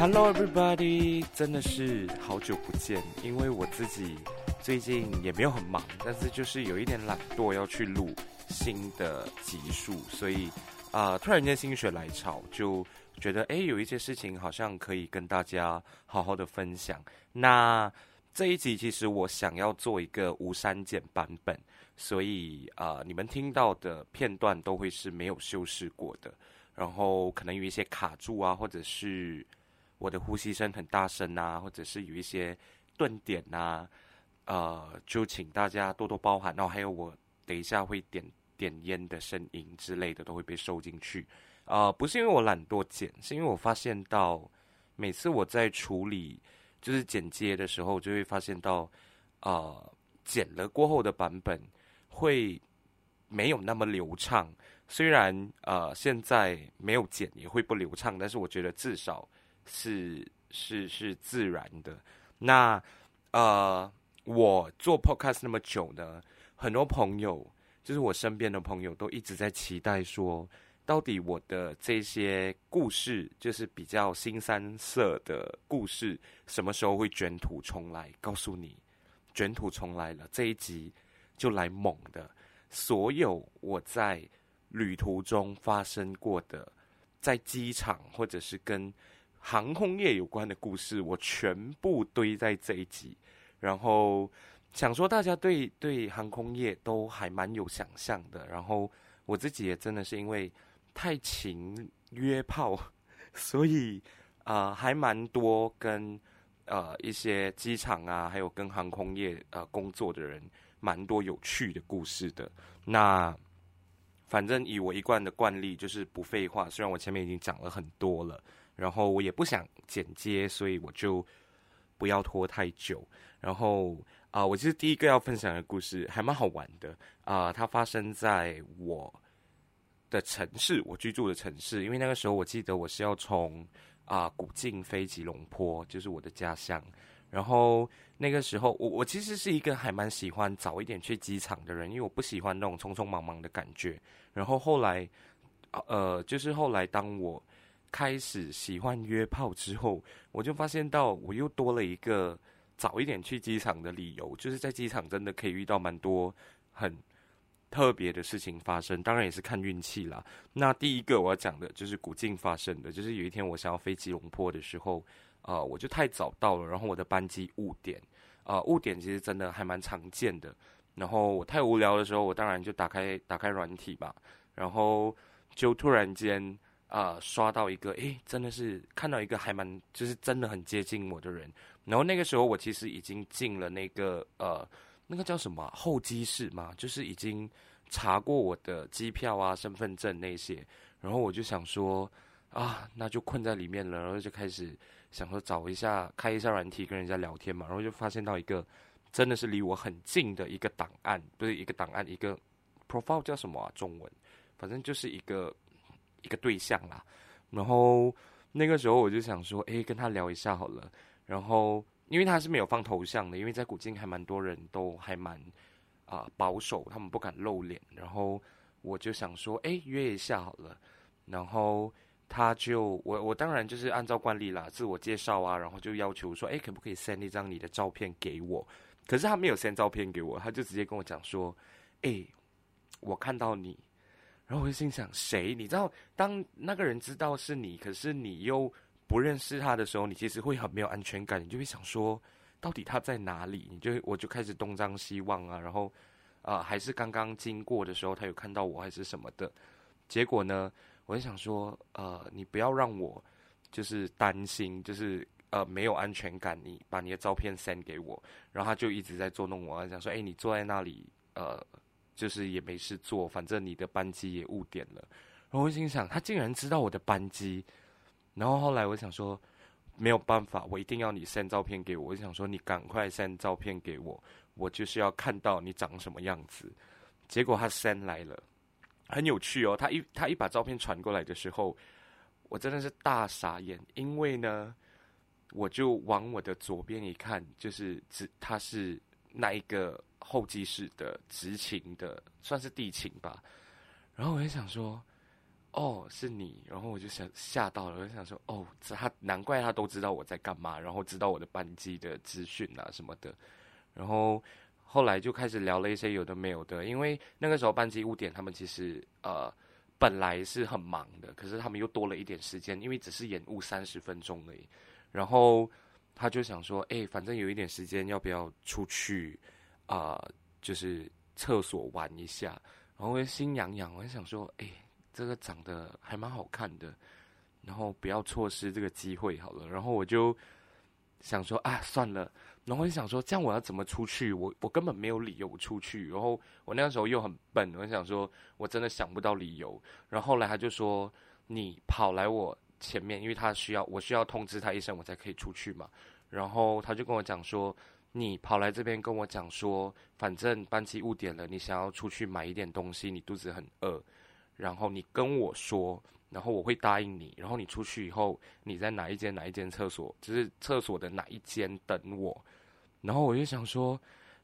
Hello everybody，真的是好久不见，因为我自己最近也没有很忙，但是就是有一点懒惰要去录新的集数，所以啊、突然间心血来潮，就觉得诶，有一些事情好像可以跟大家好好的分享。那这一集其实我想要做一个无删减版本。所以啊、你们听到的片段都会是没有修饰过的，然后可能有一些卡住啊，或者是我的呼吸声很大声啊，或者是有一些顿点啊，呃，就请大家多多包涵。然后还有我等一下会点点烟的声音之类的都会被收进去。啊、呃，不是因为我懒惰剪，是因为我发现到每次我在处理就是剪接的时候，就会发现到啊、呃，剪了过后的版本。会没有那么流畅，虽然呃现在没有剪也会不流畅，但是我觉得至少是是是自然的。那呃我做 podcast 那么久呢，很多朋友就是我身边的朋友都一直在期待说，到底我的这些故事就是比较新三色的故事，什么时候会卷土重来？告诉你，卷土重来了这一集。就来猛的，所有我在旅途中发生过的，在机场或者是跟航空业有关的故事，我全部堆在这一集。然后想说，大家对对航空业都还蛮有想象的。然后我自己也真的是因为太勤约炮，所以啊、还蛮多跟呃一些机场啊，还有跟航空业呃工作的人。蛮多有趣的故事的，那反正以我一贯的惯例，就是不废话。虽然我前面已经讲了很多了，然后我也不想剪接，所以我就不要拖太久。然后啊、我其实第一个要分享的故事还蛮好玩的啊、它发生在我的城市，我居住的城市。因为那个时候我记得我是要从啊、古晋飞吉隆坡，就是我的家乡。然后那个时候，我我其实是一个还蛮喜欢早一点去机场的人，因为我不喜欢那种匆匆忙忙的感觉。然后后来，呃，就是后来当我开始喜欢约炮之后，我就发现到我又多了一个早一点去机场的理由，就是在机场真的可以遇到蛮多很特别的事情发生，当然也是看运气啦。那第一个我要讲的就是古晋发生的，就是有一天我想要飞吉隆坡的时候。啊、我就太早到了，然后我的班机误点，啊、误点其实真的还蛮常见的。然后我太无聊的时候，我当然就打开打开软体吧，然后就突然间啊、刷到一个，诶，真的是看到一个还蛮就是真的很接近我的人。然后那个时候我其实已经进了那个呃那个叫什么候机室嘛，就是已经查过我的机票啊、身份证那些。然后我就想说啊，那就困在里面了，然后就开始。想说找一下开一下软体跟人家聊天嘛，然后就发现到一个真的是离我很近的一个档案，不是一个档案，一个 profile 叫什么啊？中文，反正就是一个一个对象啦。然后那个时候我就想说，诶，跟他聊一下好了。然后因为他是没有放头像的，因为在古晋还蛮多人都还蛮啊、保守，他们不敢露脸。然后我就想说，诶，约一下好了。然后。他就我我当然就是按照惯例啦，自我介绍啊，然后就要求说，哎，可不可以 send 一张你的照片给我？可是他没有 send 照片给我，他就直接跟我讲说，哎，我看到你，然后我就心想，谁？你知道，当那个人知道是你，可是你又不认识他的时候，你其实会很没有安全感，你就会想说，到底他在哪里？你就我就开始东张西望啊，然后啊、还是刚刚经过的时候，他有看到我还是什么的，结果呢？我就想说，呃，你不要让我就是担心，就是呃没有安全感。你把你的照片 send 给我，然后他就一直在捉弄我，想说，哎，你坐在那里，呃，就是也没事做，反正你的班机也误点了。然后我心想，他竟然知道我的班机。然后后来我想说，没有办法，我一定要你 send 照片给我。我想说，你赶快 send 照片给我，我就是要看到你长什么样子。结果他 send 来了。很有趣哦，他一他一把照片传过来的时候，我真的是大傻眼，因为呢，我就往我的左边一看，就是只他是那一个候机室的执勤的，算是地勤吧。然后我就想说，哦，是你。然后我就想吓到了，我就想说，哦，他难怪他都知道我在干嘛，然后知道我的班机的资讯啊什么的。然后后来就开始聊了一些有的没有的，因为那个时候班机误点，他们其实呃本来是很忙的，可是他们又多了一点时间，因为只是延误三十分钟而已。然后他就想说，哎，反正有一点时间，要不要出去啊、就是厕所玩一下。然后我心痒痒，我想说，哎，这个长得还蛮好看的，然后不要错失这个机会好了。然后我就想说，啊，算了。然后我就想说，这样我要怎么出去？我我根本没有理由出去。然后我那个时候又很笨，我想说，我真的想不到理由。然后后来他就说，你跑来我前面，因为他需要，我需要通知他一声，我才可以出去嘛。然后他就跟我讲说，你跑来这边跟我讲说，反正班机误点了，你想要出去买一点东西，你肚子很饿，然后你跟我说。然后我会答应你，然后你出去以后，你在哪一间哪一间厕所，就是厕所的哪一间等我。然后我就想说，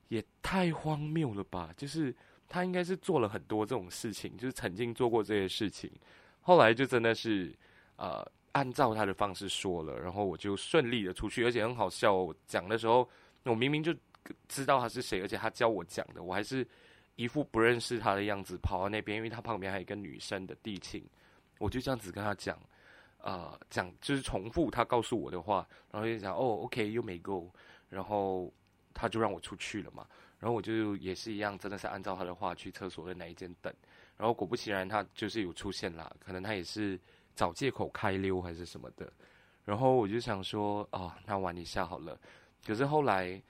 也太荒谬了吧！就是他应该是做了很多这种事情，就是曾经做过这些事情，后来就真的是呃按照他的方式说了，然后我就顺利的出去，而且很好笑哦。讲的时候，我明明就知道他是谁，而且他教我讲的，我还是一副不认识他的样子跑到那边，因为他旁边还有一个女生的地勤。我就这样子跟他讲，呃，讲就是重复他告诉我的话，然后就讲哦，OK，you may go，然后他就让我出去了嘛，然后我就也是一样，真的是按照他的话去厕所的哪一间等，然后果不其然，他就是有出现啦，可能他也是找借口开溜还是什么的，然后我就想说，哦，那玩一下好了，可是后来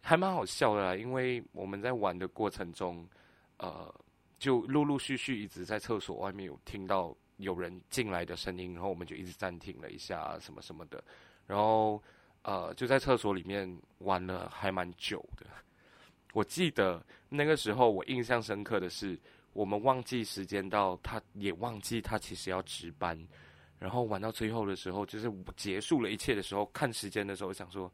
还蛮好笑的啦，因为我们在玩的过程中，呃，就陆陆续续一直在厕所外面有听到。有人进来的声音，然后我们就一直暂停了一下，什么什么的，然后呃就在厕所里面玩了还蛮久的。我记得那个时候我印象深刻的是，我们忘记时间到，他也忘记他其实要值班，然后玩到最后的时候，就是结束了一切的时候，看时间的时候想说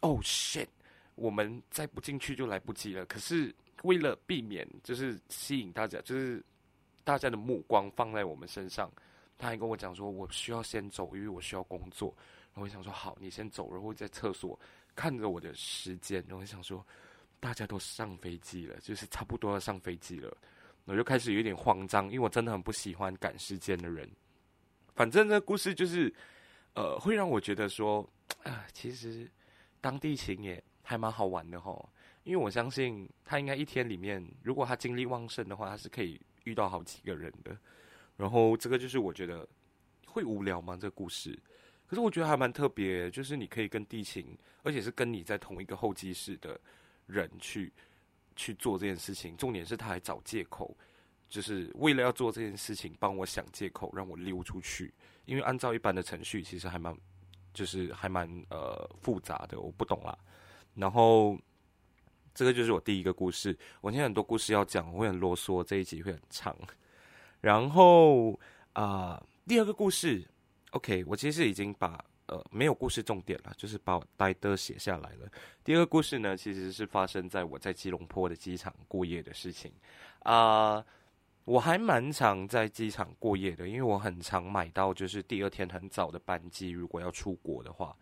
，Oh shit，我们再不进去就来不及了。可是为了避免就是吸引大家，就是。大家的目光放在我们身上，他还跟我讲说：“我需要先走，因为我需要工作。”然后我想说：“好，你先走。”然后在厕所看着我的时间，然后想说：“大家都上飞机了，就是差不多要上飞机了。”我就开始有点慌张，因为我真的很不喜欢赶时间的人。反正这故事就是，呃，会让我觉得说，啊，其实当地勤也还蛮好玩的齁。因为我相信他应该一天里面，如果他精力旺盛的话，他是可以。遇到好几个人的，然后这个就是我觉得会无聊吗？这个故事，可是我觉得还蛮特别，就是你可以跟地勤，而且是跟你在同一个候机室的人去去做这件事情。重点是他还找借口，就是为了要做这件事情，帮我想借口让我溜出去。因为按照一般的程序，其实还蛮就是还蛮呃复杂的，我不懂啦。然后。这个就是我第一个故事。我现在很多故事要讲，我会很啰嗦，这一集会很长。然后啊、第二个故事，OK，我其实已经把呃没有故事重点了，就是把我待的写下来了。第二个故事呢，其实是发生在我在吉隆坡的机场过夜的事情啊、我还蛮常在机场过夜的，因为我很常买到就是第二天很早的班机，如果要出国的话。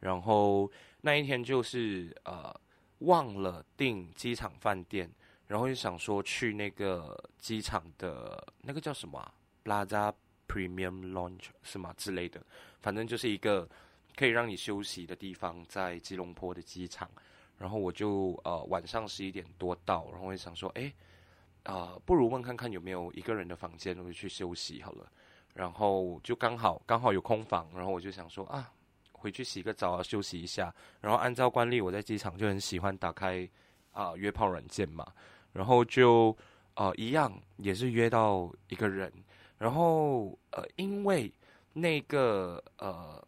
然后那一天就是呃。忘了订机场饭店，然后就想说去那个机场的那个叫什么啊，Plaza Premium Lounge 是吗之类的，反正就是一个可以让你休息的地方，在吉隆坡的机场。然后我就呃晚上十一点多到，然后我就想说，哎，啊、不如问看看有没有一个人的房间，我就去休息好了。然后就刚好刚好有空房，然后我就想说啊。回去洗个澡啊，休息一下。然后按照惯例，我在机场就很喜欢打开啊、约炮软件嘛。然后就呃一样，也是约到一个人。然后呃，因为那个呃，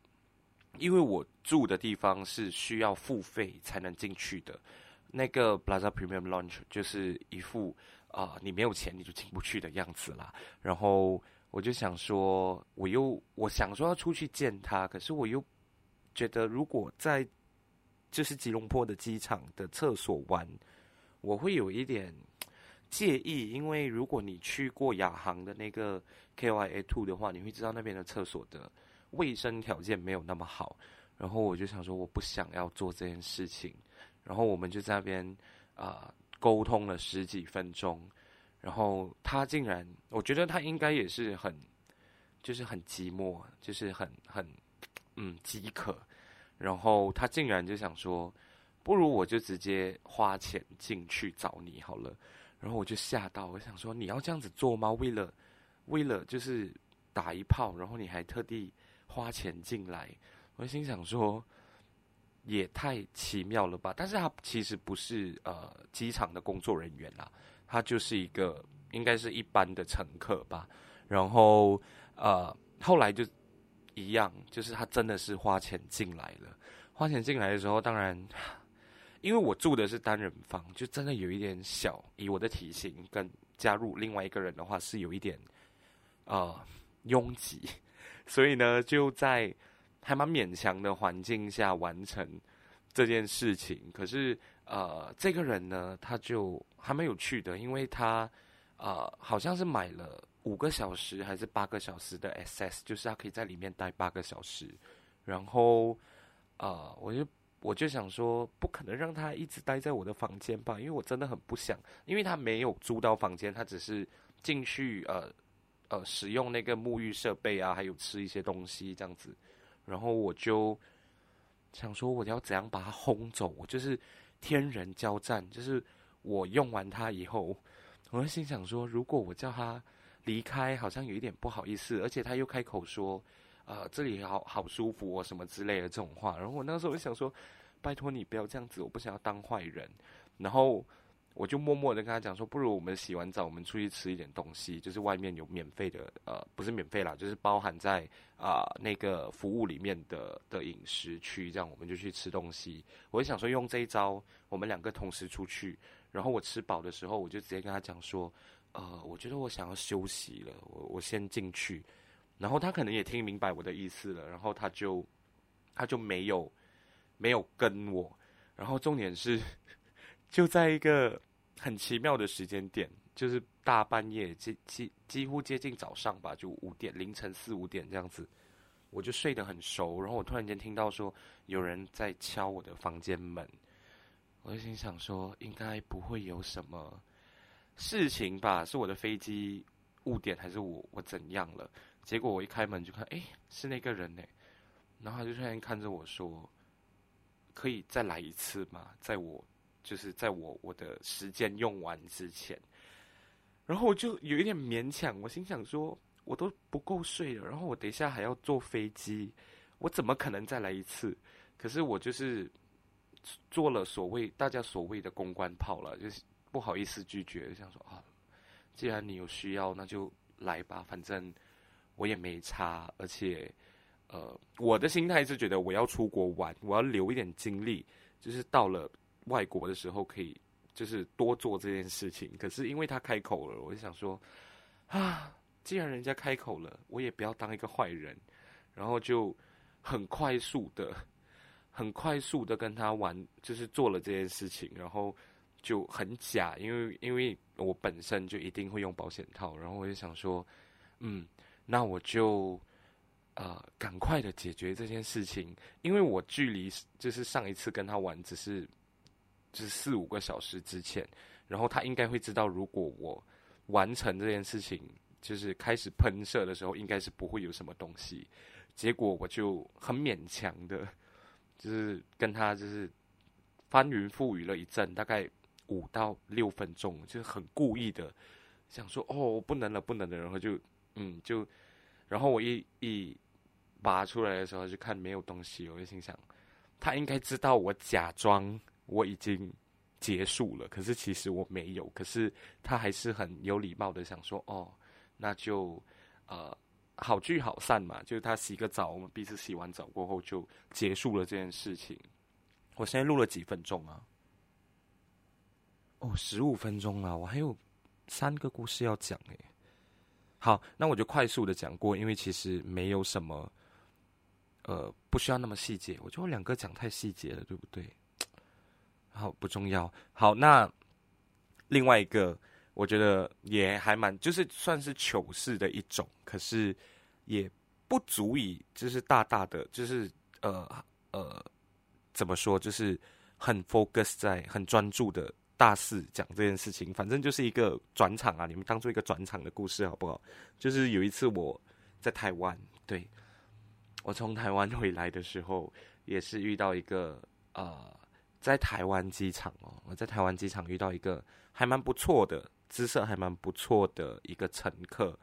因为我住的地方是需要付费才能进去的。那个 Plaza Premium Lounge 就是一副啊、你没有钱你就进不去的样子啦。然后我就想说，我又我想说要出去见他，可是我又。觉得如果在就是吉隆坡的机场的厕所玩，我会有一点介意，因为如果你去过亚航的那个 K Y A Two 的话，你会知道那边的厕所的卫生条件没有那么好。然后我就想说，我不想要做这件事情。然后我们就在那边啊、沟通了十几分钟。然后他竟然，我觉得他应该也是很，就是很寂寞，就是很很嗯饥渴。然后他竟然就想说，不如我就直接花钱进去找你好了。然后我就吓到，我想说你要这样子做吗？为了为了就是打一炮，然后你还特地花钱进来，我心想说也太奇妙了吧。但是他其实不是呃机场的工作人员啦，他就是一个应该是一般的乘客吧。然后呃后来就一样，就是他真的是花钱进来了。花钱进来的时候，当然。因为我住的是单人房，就真的有一点小。以我的体型跟加入另外一个人的话，是有一点呃拥挤，所以呢，就在还蛮勉强的环境下完成这件事情。可是呃，这个人呢，他就还蛮有趣的，因为他呃好像是买了五个小时还是八个小时的 SS，就是他可以在里面待八个小时。然后呃，我就。我就想说，不可能让他一直待在我的房间吧，因为我真的很不想，因为他没有租到房间，他只是进去呃呃使用那个沐浴设备啊，还有吃一些东西这样子，然后我就想说，我要怎样把他轰走？我就是天人交战，就是我用完他以后，我就心想说，如果我叫他离开，好像有一点不好意思，而且他又开口说。啊、呃，这里好好舒服哦，什么之类的这种话。然后我那时候就想说，拜托你不要这样子，我不想要当坏人。然后我就默默的跟他讲说，不如我们洗完澡，我们出去吃一点东西，就是外面有免费的，呃，不是免费啦，就是包含在啊、那个服务里面的的饮食区，这样我们就去吃东西。我就想说用这一招，我们两个同时出去，然后我吃饱的时候，我就直接跟他讲说，呃，我觉得我想要休息了，我我先进去。然后他可能也听明白我的意思了，然后他就他就没有没有跟我，然后重点是 就在一个很奇妙的时间点，就是大半夜几几几乎接近早上吧，就五点凌晨四五点这样子，我就睡得很熟，然后我突然间听到说有人在敲我的房间门，我就心想说应该不会有什么事情吧，是我的飞机误点还是我我怎样了？结果我一开门就看，哎，是那个人呢。然后他就突然看着我说：“可以再来一次吗？在我就是在我我的时间用完之前。”然后我就有一点勉强，我心想说：“我都不够睡了，然后我等一下还要坐飞机，我怎么可能再来一次？”可是我就是做了所谓大家所谓的公关炮了，就是不好意思拒绝，就想说啊，既然你有需要，那就来吧，反正。我也没差，而且，呃，我的心态是觉得我要出国玩，我要留一点精力，就是到了外国的时候可以，就是多做这件事情。可是因为他开口了，我就想说，啊，既然人家开口了，我也不要当一个坏人，然后就很快速的、很快速的跟他玩，就是做了这件事情，然后就很假，因为因为我本身就一定会用保险套，然后我就想说，嗯。那我就，呃，赶快的解决这件事情，因为我距离就是上一次跟他玩只是，就是四五个小时之前，然后他应该会知道，如果我完成这件事情，就是开始喷射的时候，应该是不会有什么东西。结果我就很勉强的，就是跟他就是翻云覆雨了一阵，大概五到六分钟，就是很故意的想说，哦，我不能了，不能了，然后就。嗯，就，然后我一一拔出来的时候，就看没有东西，我就心想，他应该知道我假装我已经结束了，可是其实我没有，可是他还是很有礼貌的想说，哦，那就呃好聚好散嘛，就是他洗个澡，我们彼此洗完澡过后就结束了这件事情。我现在录了几分钟啊？哦，十五分钟了，我还有三个故事要讲诶。好，那我就快速的讲过，因为其实没有什么，呃，不需要那么细节。我觉得我两个讲太细节了，对不对？好，不重要。好，那另外一个我觉得也还蛮，就是算是糗事的一种，可是也不足以就是大大的，就是呃呃，怎么说，就是很 focus 在很专注的大肆讲这件事情。反正就是一个转场啊，你们当做一个转场的故事好不好？就是有一次我在台湾，对，我从台湾回来的时候，也是遇到一个呃。在台湾机场哦，我在台湾机场遇到一个还蛮不错的姿色，还蛮不错的一个乘客，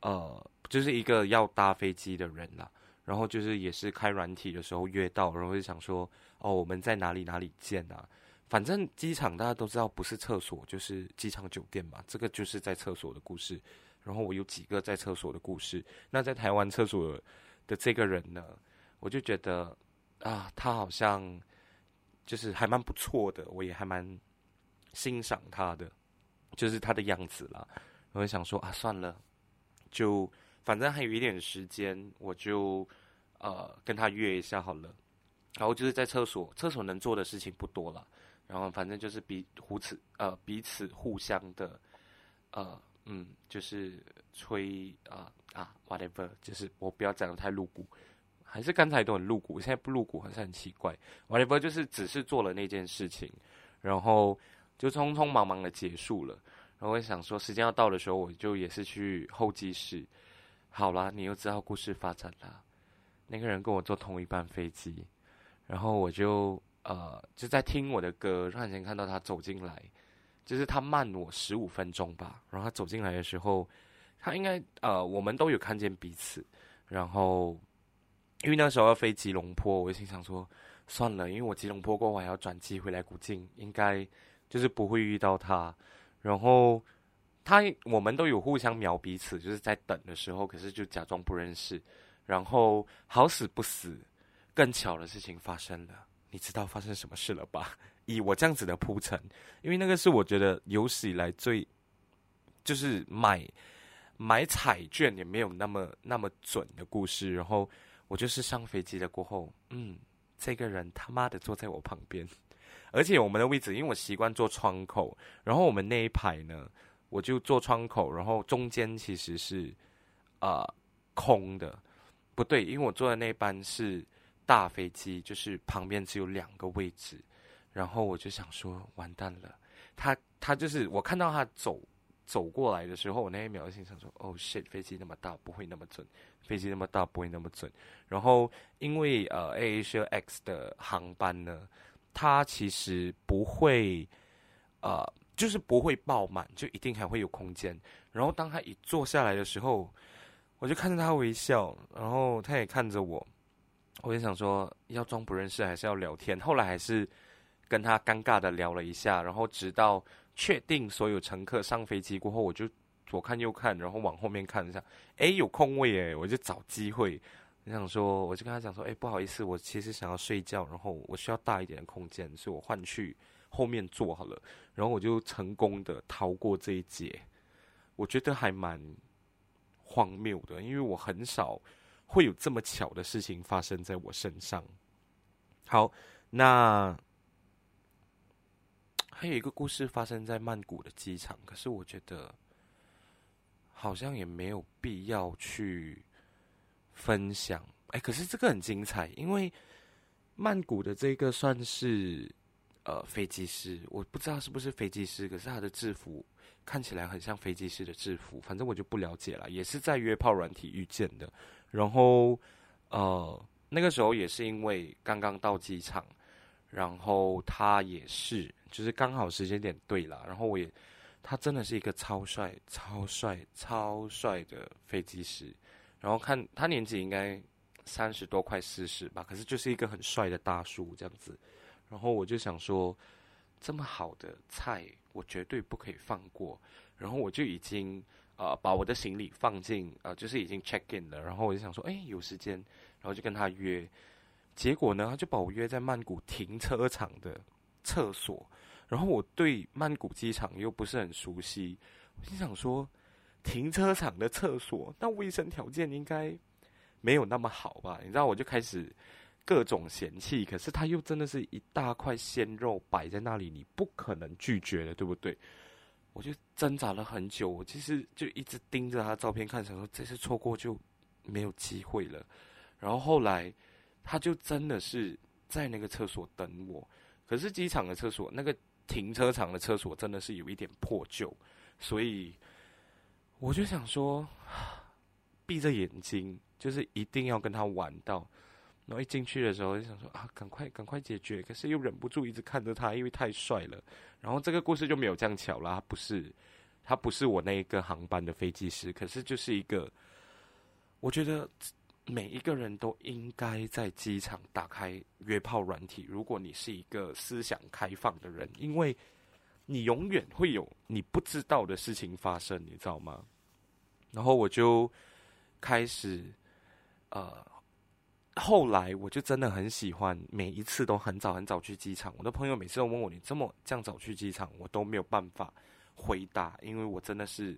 呃，就是一个要搭飞机的人啦。然后就是也是开软体的时候约到，然后就想说，哦，我们在哪里哪里见啊？反正机场大家都知道，不是厕所就是机场酒店嘛。这个就是在厕所的故事。然后我有几个在厕所的故事。那在台湾厕所的这个人呢，我就觉得啊，他好像。就是还蛮不错的，我也还蛮欣赏他的，就是他的样子啦。我就想说啊，算了，就反正还有一点时间，我就呃跟他约一下好了。然后就是在厕所，厕所能做的事情不多了。然后反正就是彼互此呃彼此互相的呃嗯，就是吹啊啊 whatever，就是我不要讲得太露骨。还是刚才都很露骨，现在不露骨好像很奇怪。whatever 就是只是做了那件事情，然后就匆匆忙忙的结束了。然后我想说，时间要到的时候，我就也是去候机室。好啦，你又知道故事发展了。那个人跟我坐同一班飞机，然后我就呃就在听我的歌，突然间看到他走进来，就是他慢我十五分钟吧。然后他走进来的时候，他应该呃我们都有看见彼此，然后。因为那时候要飞吉隆坡，我就心想说，算了，因为我吉隆坡过完要转机回来古晋，应该就是不会遇到他。然后他我们都有互相瞄彼此，就是在等的时候，可是就假装不认识。然后好死不死，更巧的事情发生了。你知道发生什么事了吧？以我这样子的铺陈，因为那个是我觉得有史以来最，就是买买彩券也没有那么那么准的故事。然后。我就是上飞机了过后，嗯，这个人他妈的坐在我旁边，而且我们的位置，因为我习惯坐窗口，然后我们那一排呢，我就坐窗口，然后中间其实是啊、呃、空的，不对，因为我坐的那班是大飞机，就是旁边只有两个位置，然后我就想说完蛋了，他他就是我看到他走走过来的时候，我那一秒心想说，哦，shit，飞机那么大，不会那么准。飞机那么大，不会那么准。然后，因为呃 AA 是 X 的航班呢，它其实不会，呃，就是不会爆满，就一定还会有空间。然后，当他一坐下来的时候，我就看着他微笑，然后他也看着我，我就想说，要装不认识还是要聊天？后来还是跟他尴尬的聊了一下，然后直到确定所有乘客上飞机过后，我就。左看右看，然后往后面看一下，哎，有空位哎，我就找机会。我想说，我就跟他讲说，哎，不好意思，我其实想要睡觉，然后我需要大一点的空间，所以我换去后面坐好了。然后我就成功的逃过这一劫，我觉得还蛮荒谬的，因为我很少会有这么巧的事情发生在我身上。好，那还有一个故事发生在曼谷的机场，可是我觉得。好像也没有必要去分享，哎，可是这个很精彩，因为曼谷的这个算是呃飞机师，我不知道是不是飞机师，可是他的制服看起来很像飞机师的制服，反正我就不了解了，也是在约炮软体遇见的，然后呃那个时候也是因为刚刚到机场，然后他也是就是刚好时间点对了，然后我也。他真的是一个超帅、超帅、超帅的飞机师，然后看他年纪应该三十多，快四十吧，可是就是一个很帅的大叔这样子。然后我就想说，这么好的菜，我绝对不可以放过。然后我就已经呃把我的行李放进呃就是已经 check in 了。然后我就想说，哎，有时间，然后就跟他约。结果呢，他就把我约在曼谷停车场的厕所。然后我对曼谷机场又不是很熟悉，我心想说，停车场的厕所那卫生条件应该没有那么好吧？你知道，我就开始各种嫌弃。可是他又真的是一大块鲜肉摆在那里，你不可能拒绝的，对不对？我就挣扎了很久，我其实就一直盯着他照片看，想说这次错过就没有机会了。然后后来，他就真的是在那个厕所等我。可是机场的厕所，那个停车场的厕所真的是有一点破旧，所以我就想说，闭着眼睛，就是一定要跟他玩到。然后一进去的时候就想说啊，赶快赶快解决，可是又忍不住一直看着他，因为太帅了。然后这个故事就没有这样巧了，他不是他不是我那一个航班的飞机师，可是就是一个，我觉得每一个人都应该在机场打开约炮软体。如果你是一个思想开放的人，因为你永远会有你不知道的事情发生，你知道吗？然后我就开始呃。后来我就真的很喜欢，每一次都很早很早去机场。我的朋友每次都问我：“你这么这样早去机场？”我都没有办法回答，因为我真的是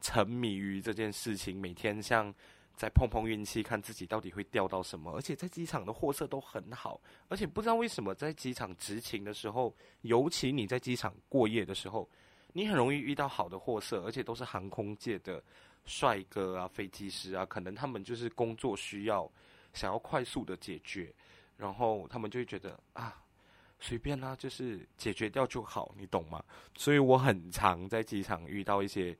沉迷于这件事情。每天像再碰碰运气，看自己到底会钓到什么。而且在机场的货色都很好，而且不知道为什么在机场执勤的时候，尤其你在机场过夜的时候，你很容易遇到好的货色，而且都是航空界的帅哥啊、飞机师啊，可能他们就是工作需要。想要快速的解决，然后他们就会觉得啊，随便啦，就是解决掉就好，你懂吗？所以我很常在机场遇到一些，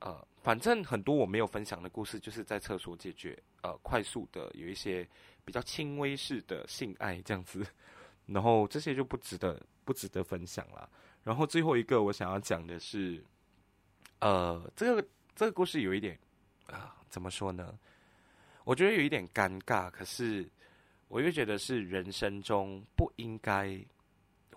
呃，反正很多我没有分享的故事，就是在厕所解决，呃，快速的有一些比较轻微式的性爱这样子，然后这些就不值得不值得分享了。然后最后一个我想要讲的是，呃，这个这个故事有一点啊，怎么说呢？我觉得有一点尴尬，可是我又觉得是人生中不应该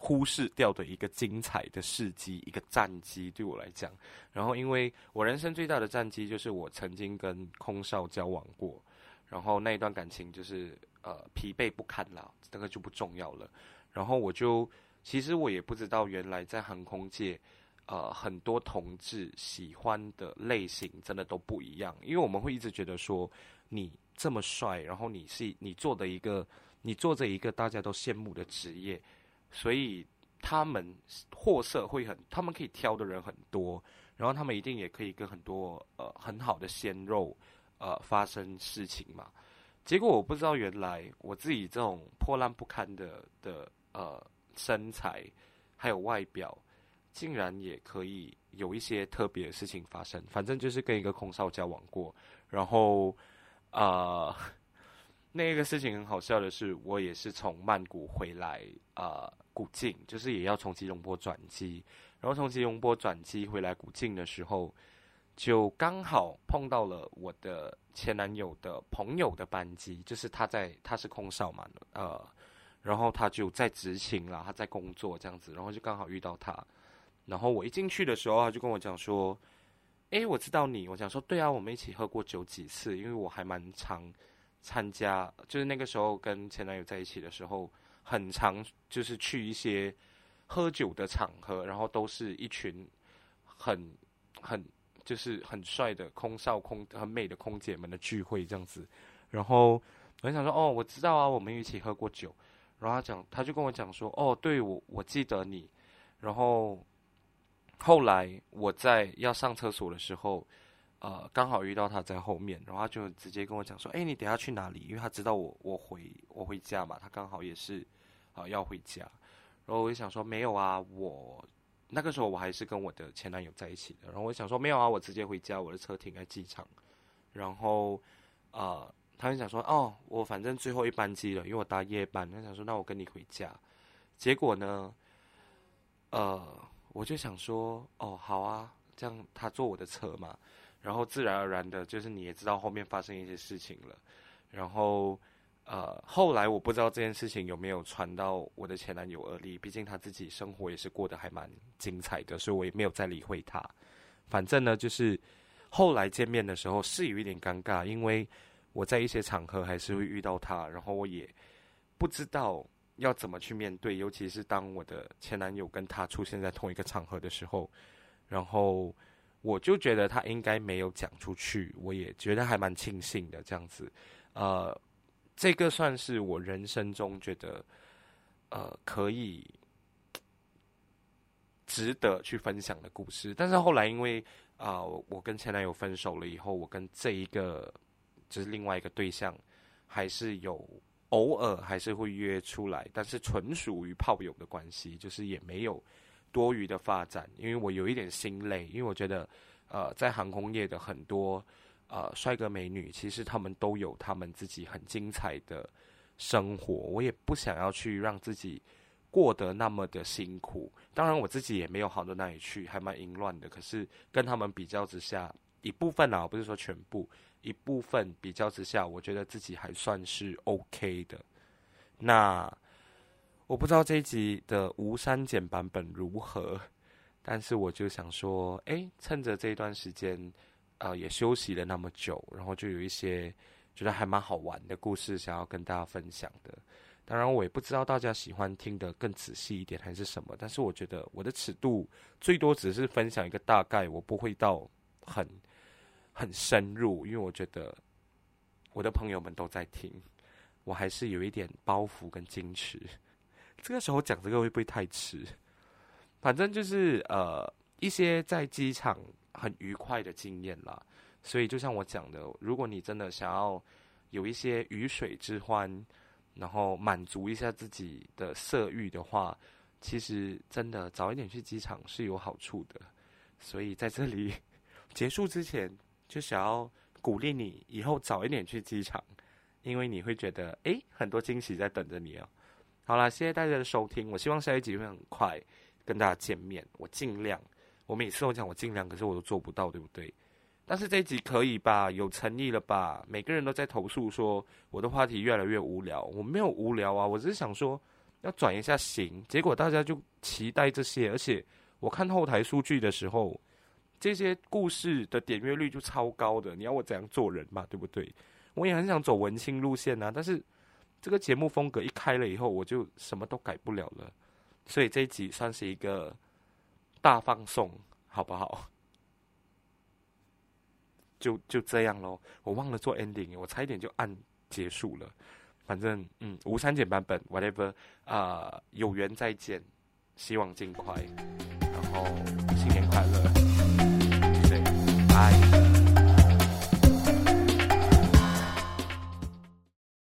忽视掉的一个精彩的事迹，一个战绩对我来讲。然后，因为我人生最大的战绩就是我曾经跟空少交往过，然后那一段感情就是呃疲惫不堪了，这个就不重要了。然后我就其实我也不知道，原来在航空界呃很多同志喜欢的类型真的都不一样，因为我们会一直觉得说你。这么帅，然后你是你做的一个，你做着一个大家都羡慕的职业，所以他们货色会很，他们可以挑的人很多，然后他们一定也可以跟很多呃很好的鲜肉呃发生事情嘛。结果我不知道，原来我自己这种破烂不堪的的呃身材还有外表，竟然也可以有一些特别的事情发生。反正就是跟一个空少交往过，然后。啊、那个事情很好笑的是，我也是从曼谷回来，呃，古晋就是也要从吉隆坡转机，然后从吉隆坡转机回来古晋的时候，就刚好碰到了我的前男友的朋友的班机，就是他在他是空少嘛，呃，然后他就在执勤啦，他在工作这样子，然后就刚好遇到他，然后我一进去的时候，他就跟我讲说。诶，我知道你。我想说，对啊，我们一起喝过酒几次，因为我还蛮常参加，就是那个时候跟前男友在一起的时候，很常就是去一些喝酒的场合，然后都是一群很很就是很帅的空少空很美的空姐们的聚会这样子。然后我想说，哦，我知道啊，我们一起喝过酒。然后他讲，他就跟我讲说，哦，对，我我记得你。然后。后来我在要上厕所的时候，呃，刚好遇到他在后面，然后他就直接跟我讲说：“哎，你等下去哪里？”因为他知道我我回我回家嘛，他刚好也是啊、要回家。然后我就想说：“没有啊，我那个时候我还是跟我的前男友在一起的。”然后我想说：“没有啊，我直接回家，我的车停在机场。”然后呃，他就想说：“哦，我反正最后一班机了，因为我搭夜班。”他想说：“那我跟你回家。”结果呢，呃。我就想说，哦，好啊，这样他坐我的车嘛，然后自然而然的，就是你也知道后面发生一些事情了，然后，呃，后来我不知道这件事情有没有传到我的前男友耳里，毕竟他自己生活也是过得还蛮精彩的，所以我也没有再理会他。反正呢，就是后来见面的时候是有一点尴尬，因为我在一些场合还是会遇到他，然后我也不知道。要怎么去面对？尤其是当我的前男友跟他出现在同一个场合的时候，然后我就觉得他应该没有讲出去，我也觉得还蛮庆幸的。这样子，呃，这个算是我人生中觉得，呃，可以值得去分享的故事。但是后来因为啊、呃，我跟前男友分手了以后，我跟这一个就是另外一个对象，还是有偶尔还是会约出来，但是纯属于炮友的关系，就是也没有多余的发展。因为我有一点心累，因为我觉得呃，在航空业的很多呃帅哥美女，其实他们都有他们自己很精彩的生活，我也不想要去让自己过得那么的辛苦。当然，我自己也没有好到哪里去，还蛮淫乱的。可是跟他们比较之下，一部分啊，不是说全部，一部分比较之下，我觉得自己还算是 OK 的。那我不知道这一集的无删减版本如何，但是我就想说，诶，趁着这段时间，呃，也休息了那么久，然后就有一些。觉得还蛮好玩的故事，想要跟大家分享的。当然，我也不知道大家喜欢听的更仔细一点还是什么。但是，我觉得我的尺度最多只是分享一个大概，我不会到很很深入，因为我觉得我的朋友们都在听，我还是有一点包袱跟矜持。这个时候讲这个会不会太迟？反正就是呃一些在机场很愉快的经验啦。所以，就像我讲的，如果你真的想要有一些鱼水之欢，然后满足一下自己的色欲的话，其实真的早一点去机场是有好处的。所以在这里 结束之前，就想要鼓励你以后早一点去机场，因为你会觉得，诶，很多惊喜在等着你哦。好啦，谢谢大家的收听，我希望下一集会很快跟大家见面，我尽量。我每次都讲我尽量，可是我都做不到，对不对？但是这一集可以吧？有诚意了吧？每个人都在投诉说我的话题越来越无聊。我没有无聊啊，我只是想说要转一下型。结果大家就期待这些，而且我看后台数据的时候，这些故事的点阅率就超高的。你要我怎样做人嘛？对不对？我也很想走文青路线啊，但是这个节目风格一开了以后，我就什么都改不了了。所以这一集算是一个大放送，好不好？就就这样喽，我忘了做 ending，我差一点就按结束了。反正嗯，无删减版本，whatever，啊、有缘再见，希望尽快，然后新年快乐。对，拜